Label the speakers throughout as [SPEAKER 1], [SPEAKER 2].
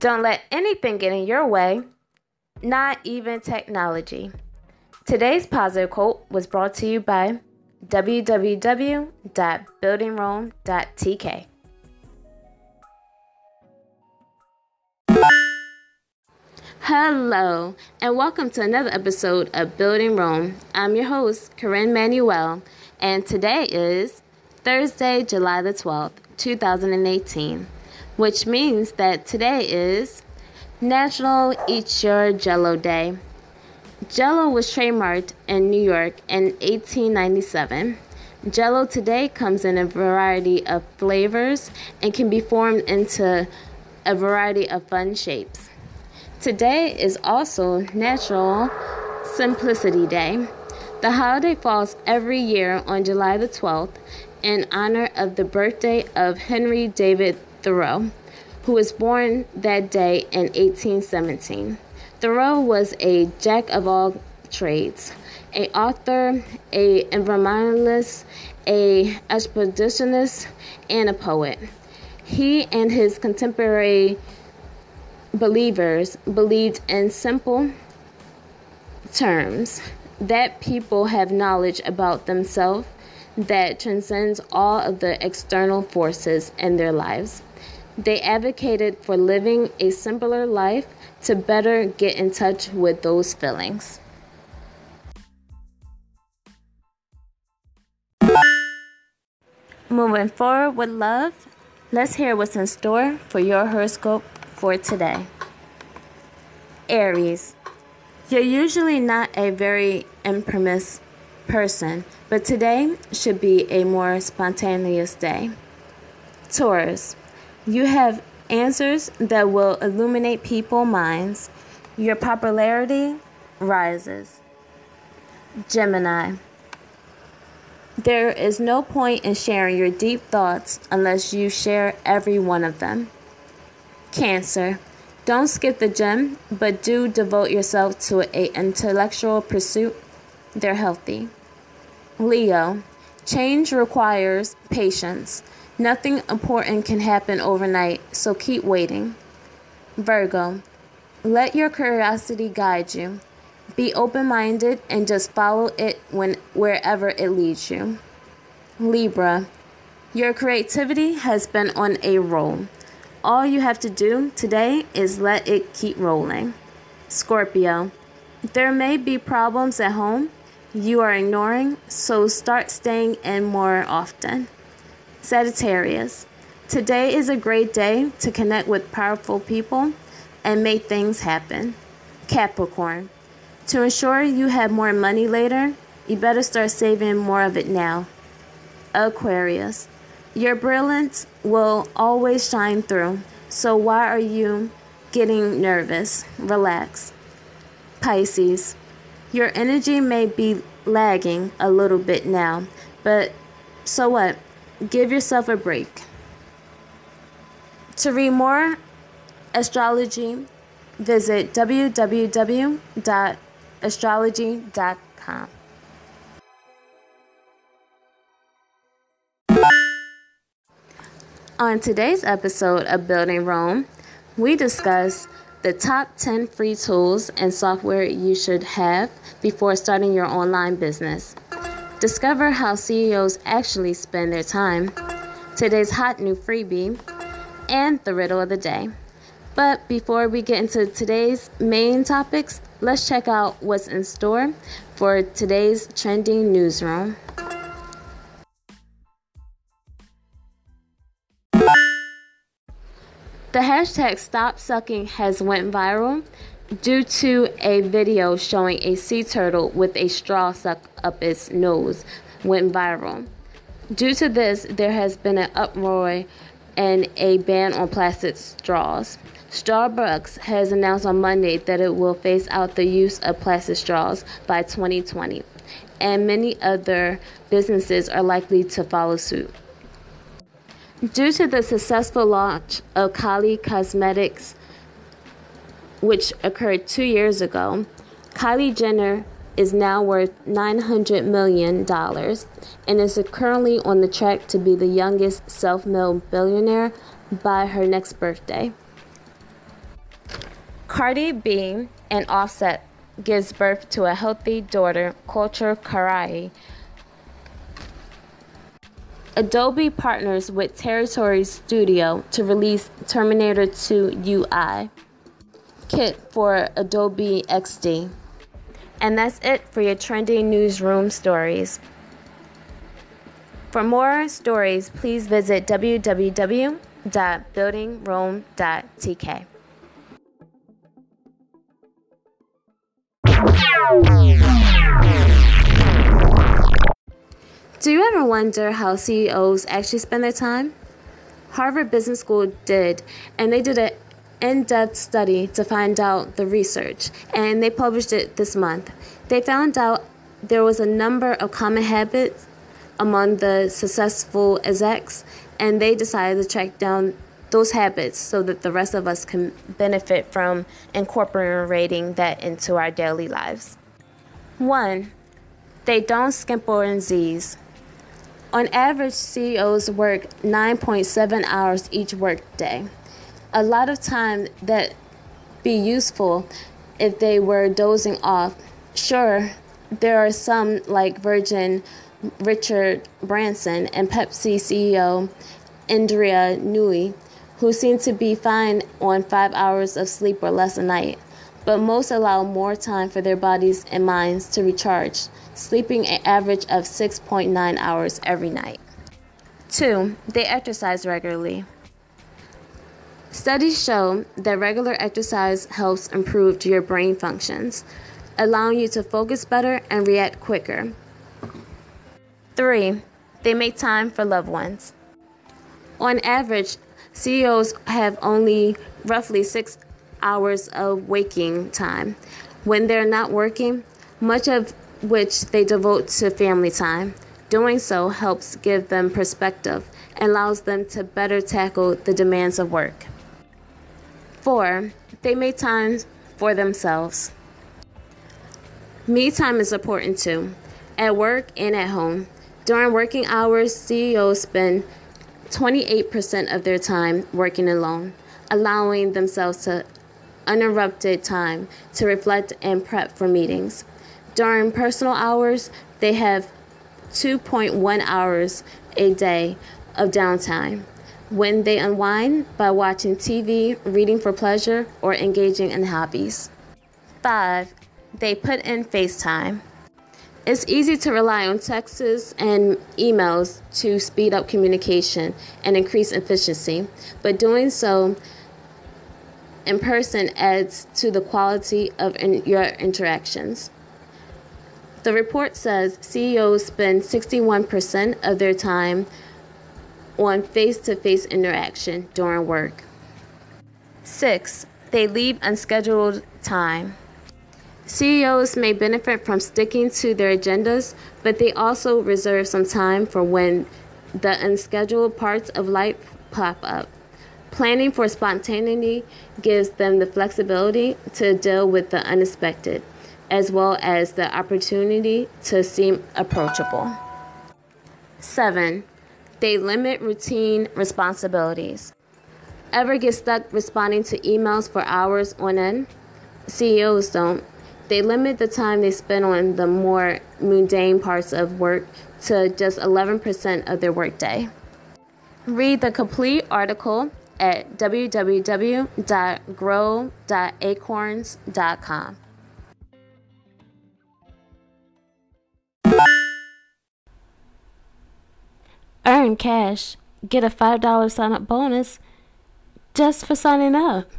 [SPEAKER 1] Don't let anything get in your way, not even technology. Today's positive quote was brought to you by www.buildingrome.tk. Hello, and welcome to another episode of Building Rome. I'm your host, Corinne Manuel, and today is Thursday, July the 12th, 2018, which means that today is National Eat Your Jello Day. Jello was trademarked in New York in 1897. Jello today comes in a variety of flavors and can be formed into a variety of fun shapes. Today is also Natural Simplicity Day. The holiday falls every year on July the 12th in honor of the birthday of Henry David Thoreau, who was born that day in 1817. Thoreau was a jack of all trades, a author, a environmentalist, a expeditionist, and a poet. He and his contemporary believers believed in simple terms that people have knowledge about themselves that transcends all of the external forces in their lives. They advocated for living a simpler life to better get in touch with those feelings. Moving forward with love, let's hear what's in store for your horoscope for today. Aries, you're usually not a very impermissive person, but today should be a more spontaneous day. Taurus, you have answers that will illuminate people's minds. Your popularity rises. Gemini, there is no point in sharing your deep thoughts unless you share every one of them. Cancer. Don't skip the gym, but do devote yourself to an intellectual pursuit. They're healthy. Leo. Change requires patience. Nothing important can happen overnight, so keep waiting. Virgo. Let your curiosity guide you. Be open minded and just follow it when, wherever it leads you. Libra. Your creativity has been on a roll. All you have to do today is let it keep rolling. Scorpio, there may be problems at home you are ignoring, so start staying in more often. Sagittarius, today is a great day to connect with powerful people and make things happen. Capricorn, to ensure you have more money later, you better start saving more of it now. Aquarius, your brilliance will always shine through. So why are you getting nervous? Relax. Pisces, your energy may be lagging a little bit now, but so what? Give yourself a break. To read more astrology, visit www.astrology.com. On today's episode of Building Rome, we discuss the top 10 free tools and software you should have before starting your online business. Discover how CEOs actually spend their time, today's hot new freebie, and the riddle of the day. But before we get into today's main topics, let's check out what's in store for today's trending newsroom. The hashtag Stop Sucking has went viral due to a video showing a sea turtle with a straw stuck up its nose went viral. Due to this, there has been an uproar and a ban on plastic straws. Starbucks has announced on Monday that it will phase out the use of plastic straws by 2020, and many other businesses are likely to follow suit. Due to the successful launch of Kylie Cosmetics, which occurred two years ago, Kylie Jenner is now worth $900 million and is currently on the track to be the youngest self made billionaire by her next birthday. Cardi B and Offset gives birth to a healthy daughter, Kulture Kiari. Adobe partners with Territory Studio to release Terminator 2 UI kit for Adobe XD. And that's it for your trending newsroom stories. For more stories, please visit www.buildingrome.tk. Do you ever wonder how CEOs actually spend their time? Harvard Business School did, and they did an in depth study to find out the research, and they published it this month. They found out there was a number of common habits among the successful execs, and they decided to track down those habits so that the rest of us can benefit from incorporating that into our daily lives. One, they don't skimp on Z's. On average, CEOs work 9.7 hours each workday. A lot of time that be useful if they were dozing off. Sure, there are some like Virgin Richard Branson and Pepsi CEO Indra Nooyi who seem to be fine on five hours of sleep or less a night, but most allow more time for their bodies and minds to recharge, sleeping an average of 6.9 hours every night. 2. They exercise regularly. Studies show that regular exercise helps improve your brain functions, allowing you to focus better and react quicker. 3. They make time for loved ones. On average, CEOs have only roughly six hours of waking time when they're not working, much of which they devote to family time. Doing so helps give them perspective and allows them to better tackle the demands of work. 4. They make time for themselves. Me time is important too, at work and at home. During working hours, CEOs spend 28% of their time working alone, allowing themselves to uninterrupted time to reflect and prep for meetings. During personal hours, they have 2.1 hours a day of downtime when they unwind by watching TV, reading for pleasure, or engaging in hobbies. 5. They put in FaceTime. It's easy to rely on texts and emails to speed up communication and increase efficiency, but doing so in person adds to the quality of in your interactions. The report says CEOs spend 61% of their time on face to face interaction during work. 6. They leave unscheduled time. CEOs may benefit from sticking to their agendas, but they also reserve some time for when the unscheduled parts of life pop up. Planning for spontaneity gives them the flexibility to deal with the unexpected, as well as the opportunity to seem approachable. 7. They limit routine responsibilities. Ever get stuck responding to emails for hours on end? CEOs don't. They limit the time they spend on the more mundane parts of work to just 11% of their workday. Read the complete article at www.grow.acorns.com. Earn cash. Get a $5 sign up bonus just for signing up.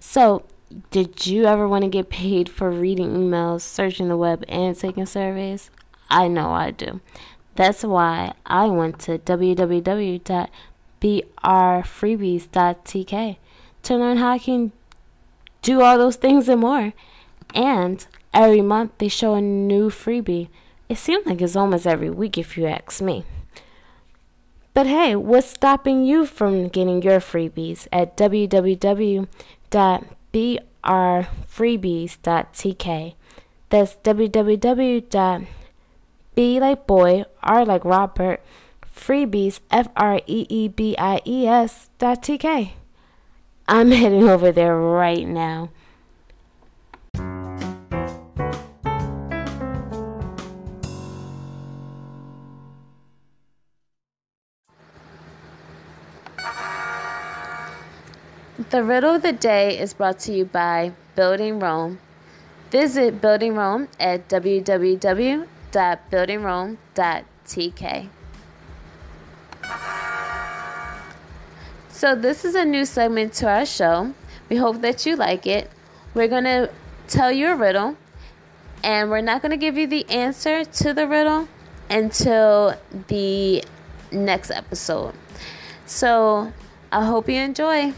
[SPEAKER 1] So, did you ever want to get paid for reading emails, searching the web, and taking surveys? I know I do. That's why I went to www.brfreebies.tk to learn how I can do all those things and more. And every month they show a new freebie. It seems like it's almost every week if you ask me. But hey, what's stopping you from getting your freebies at www brfreebies.tk. That's www.b like boy, r like Robert, freebies, F R E E B I E S dot TK. I'm heading over there right now. The riddle of the day is brought to you by Building Rome. Visit Building Rome at www.buildingrome.tk. So, this is a new segment to our show. We hope that you like it. We're going to tell you a riddle, and we're not going to give you the answer to the riddle until the next episode. So, I hope you enjoy.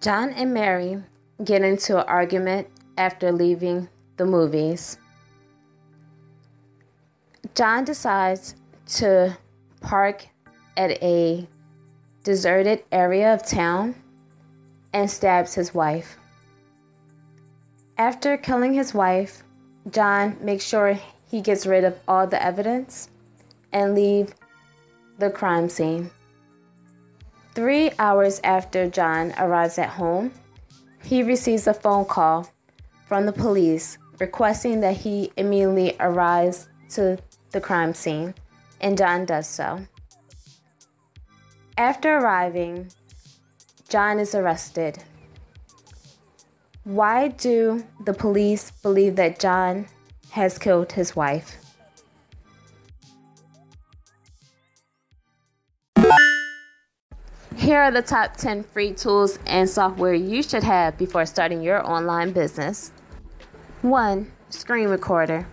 [SPEAKER 1] John and Mary get into an argument after leaving the movies. John decides to park at a deserted area of town and stabs his wife. After killing his wife, John makes sure he gets rid of all the evidence and leave the crime scene. Three hours after John arrives at home, he receives a phone call from the police requesting that he immediately arrives to the crime scene, and John does so. After arriving, John is arrested. Why do the police believe that John has killed his wife? Here are the top 10 free tools and software you should have before starting your online business. 1. Screen Recorder.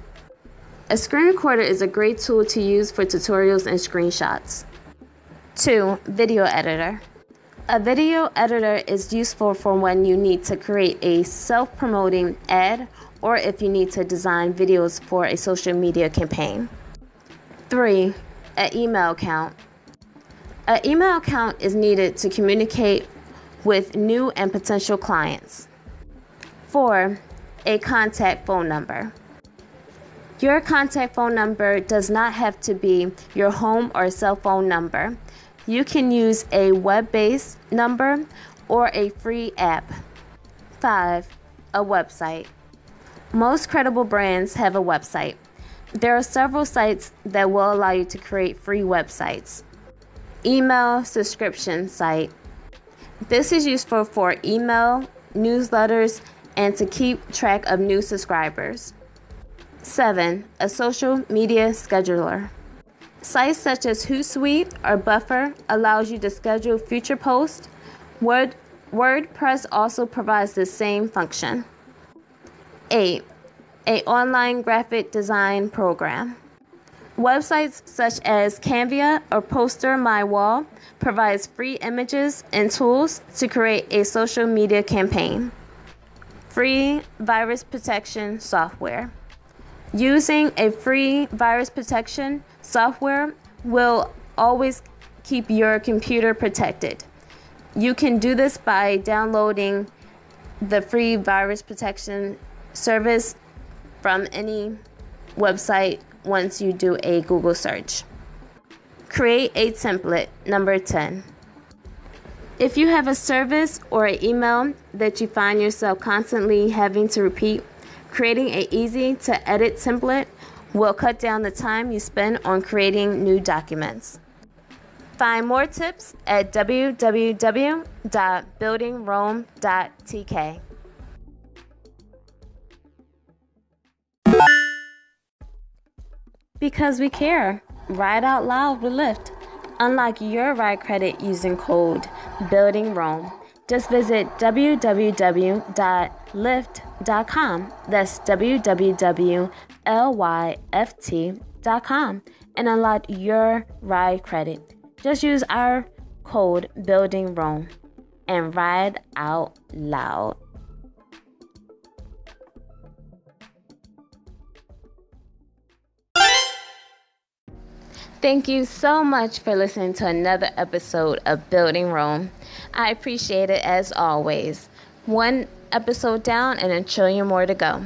[SPEAKER 1] A screen recorder is a great tool to use for tutorials and screenshots. 2. Video Editor. A video editor is useful for when you need to create a self promoting ad or if you need to design videos for a social media campaign. 3. An email account. An email account is needed to communicate with new and potential clients. 4. A contact phone number. Your contact phone number does not have to be your home or cell phone number. You can use a web based number or a free app. 5. A website. Most credible brands have a website. There are several sites that will allow you to create free websites email subscription site. This is useful for email, newsletters, and to keep track of new subscribers. 7. A social media scheduler. Sites such as Hootsuite or Buffer allows you to schedule future posts. Word, WordPress also provides the same function. 8. A online graphic design program. Websites such as Canva or Poster My Wall provides free images and tools to create a social media campaign. Free virus protection software. Using a free virus protection software will always keep your computer protected. You can do this by downloading the free virus protection service from any website once you do a Google search. Create a template. Number 10. If you have a service or an email that you find yourself constantly having to repeat, creating an easy to edit template will cut down the time you spend on creating new documents. Find more tips at www.buildingrome.tk. Because we care. Ride out loud with Lyft. Unlock your ride credit using code Building Rome. Just visit www.lyft.com. That's www.lyft.com and unlock your ride credit. Just use our code Building Rome and ride out loud. Thank you so much for listening to another episode of Building Rome. I appreciate it as always. One episode down and a trillion more to go.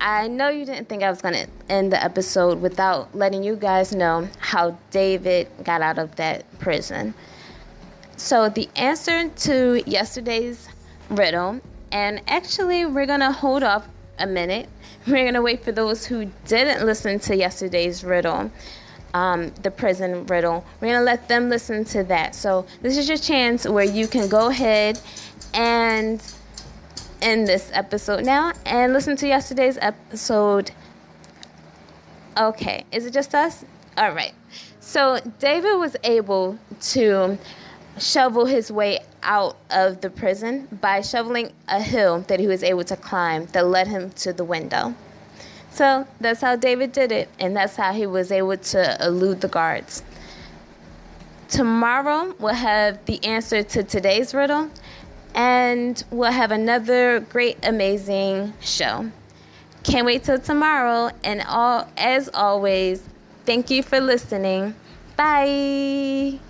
[SPEAKER 1] I know you didn't think I was going to end the episode without letting you guys know how David got out of that prison. So, the answer to yesterday's riddle, and actually, we're going to hold off a minute. We're going to wait for those who didn't listen to yesterday's riddle, um, the prison riddle. We're going to let them listen to that. So, this is your chance where you can go ahead and end this episode now and listen to yesterday's episode. Okay, is it just us? All right. So, David was able to shovel his way out of the prison by shoveling a hill that he was able to climb that led him to the window. So that's how David did it, and that's how he was able to elude the guards. Tomorrow we'll have the answer to today's riddle, and we'll have another great, amazing show. Can't wait till tomorrow, and all as always, thank you for listening. Bye.